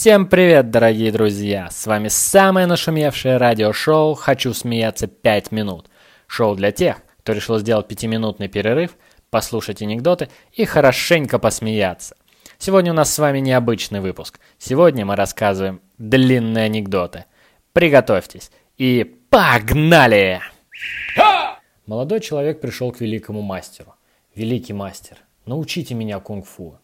Всем привет, дорогие друзья! С вами самое нашумевшее радиошоу «Хочу смеяться 5 минут». Шоу для тех, кто решил сделать пятиминутный перерыв, послушать анекдоты и хорошенько посмеяться. Сегодня у нас с вами необычный выпуск. Сегодня мы рассказываем длинные анекдоты. Приготовьтесь и погнали! Молодой человек пришел к великому мастеру. «Великий мастер, научите меня кунг-фу».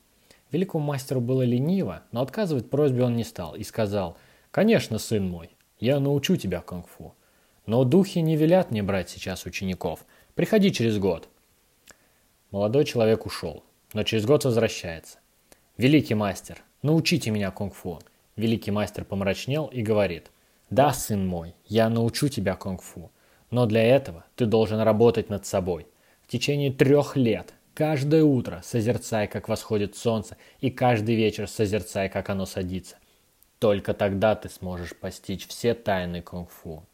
Великому мастеру было лениво, но отказывать просьбе он не стал и сказал, «Конечно, сын мой, я научу тебя кунг-фу. Но духи не велят мне брать сейчас учеников. Приходи через год». Молодой человек ушел, но через год возвращается. «Великий мастер, научите меня кунг-фу». Великий мастер помрачнел и говорит, «Да, сын мой, я научу тебя кунг-фу, но для этого ты должен работать над собой. В течение трех лет Каждое утро созерцай, как восходит солнце, и каждый вечер созерцай, как оно садится. Только тогда ты сможешь постичь все тайны кунг-фу.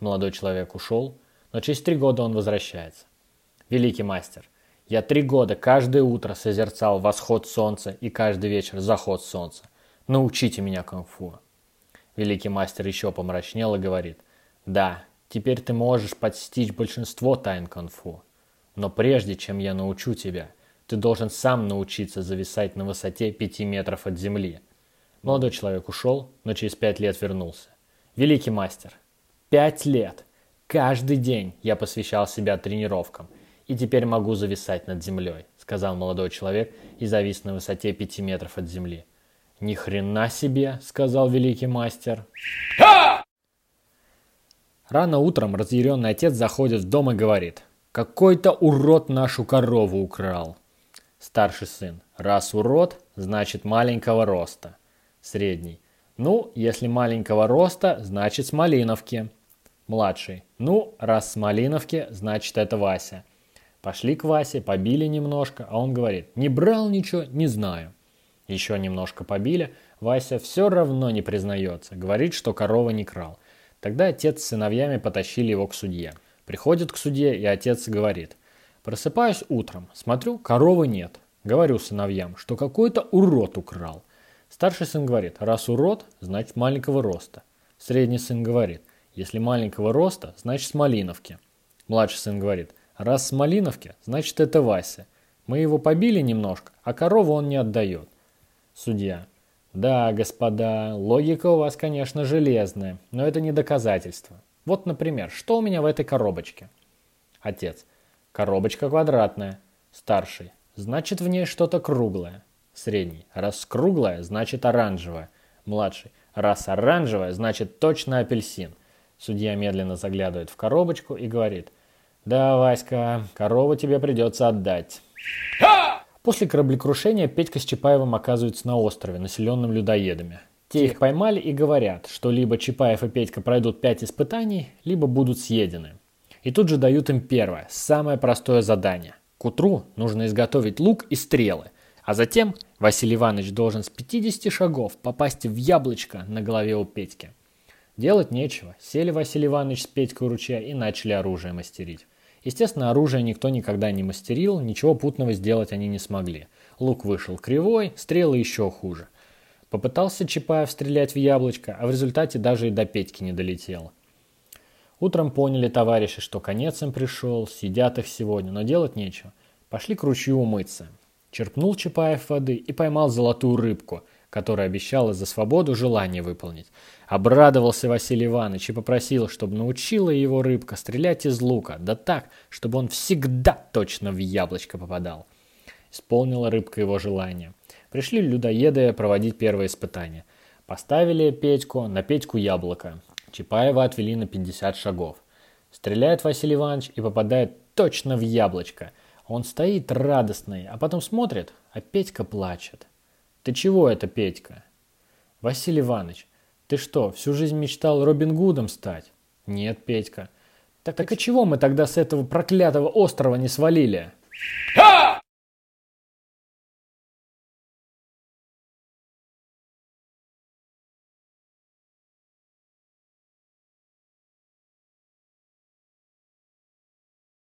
Молодой человек ушел, но через три года он возвращается. Великий мастер, я три года каждое утро созерцал восход солнца и каждый вечер заход солнца. Научите меня кунг-фу. Великий мастер еще помрачнел и говорит, да, теперь ты можешь постичь большинство тайн кунг-фу. Но прежде чем я научу тебя, ты должен сам научиться зависать на высоте пяти метров от земли. Молодой человек ушел, но через пять лет вернулся. Великий мастер, пять лет. Каждый день я посвящал себя тренировкам, и теперь могу зависать над землей, сказал молодой человек и завис на высоте пяти метров от земли. Ни хрена себе, сказал великий мастер. Рано утром разъяренный отец заходит в дом и говорит – какой-то урод нашу корову украл. Старший сын. Раз урод, значит маленького роста. Средний. Ну, если маленького роста, значит с Малиновки. Младший. Ну, раз с Малиновки, значит это Вася. Пошли к Васе, побили немножко, а он говорит, не брал ничего, не знаю. Еще немножко побили, Вася все равно не признается, говорит, что корова не крал. Тогда отец с сыновьями потащили его к судье. Приходит к судье, и отец говорит. Просыпаюсь утром, смотрю, коровы нет. Говорю сыновьям, что какой-то урод украл. Старший сын говорит, раз урод, значит маленького роста. Средний сын говорит, если маленького роста, значит с Малиновки. Младший сын говорит, раз с Малиновки, значит это Вася. Мы его побили немножко, а корову он не отдает. Судья. Да, господа, логика у вас, конечно, железная, но это не доказательство. Вот, например, что у меня в этой коробочке? Отец. Коробочка квадратная. Старший. Значит, в ней что-то круглое. Средний. Раз круглое, значит оранжевое. Младший. Раз оранжевое, значит точно апельсин. Судья медленно заглядывает в коробочку и говорит. Да, Васька, корову тебе придется отдать. После кораблекрушения Петька с Чапаевым оказываются на острове, населенном людоедами. Те их поймали и говорят, что либо Чапаев и Петька пройдут пять испытаний, либо будут съедены. И тут же дают им первое, самое простое задание. К утру нужно изготовить лук и стрелы, а затем Василий Иванович должен с 50 шагов попасть в яблочко на голове у Петьки. Делать нечего. Сели Василий Иванович с Петькой у ручья и начали оружие мастерить. Естественно, оружие никто никогда не мастерил, ничего путного сделать они не смогли. Лук вышел кривой, стрелы еще хуже. Попытался Чапаев стрелять в яблочко, а в результате даже и до Петьки не долетел. Утром поняли товарищи, что конец им пришел, сидят их сегодня, но делать нечего. Пошли к ручью умыться. Черпнул Чапаев воды и поймал золотую рыбку, которая обещала за свободу желание выполнить. Обрадовался Василий Иванович и попросил, чтобы научила его рыбка стрелять из лука, да так, чтобы он всегда точно в яблочко попадал. Исполнила рыбка его желание. Пришли людоеды проводить первое испытание. Поставили Петьку, на Петьку яблоко. Чапаева отвели на 50 шагов. Стреляет Василий Иванович и попадает точно в яблочко. Он стоит радостный, а потом смотрит, а Петька плачет. «Ты чего это, Петька?» «Василий Иванович, ты что, всю жизнь мечтал Робин Гудом стать?» «Нет, Петька». «Так, так и чего мы тогда с этого проклятого острова не свалили?» «Ха!»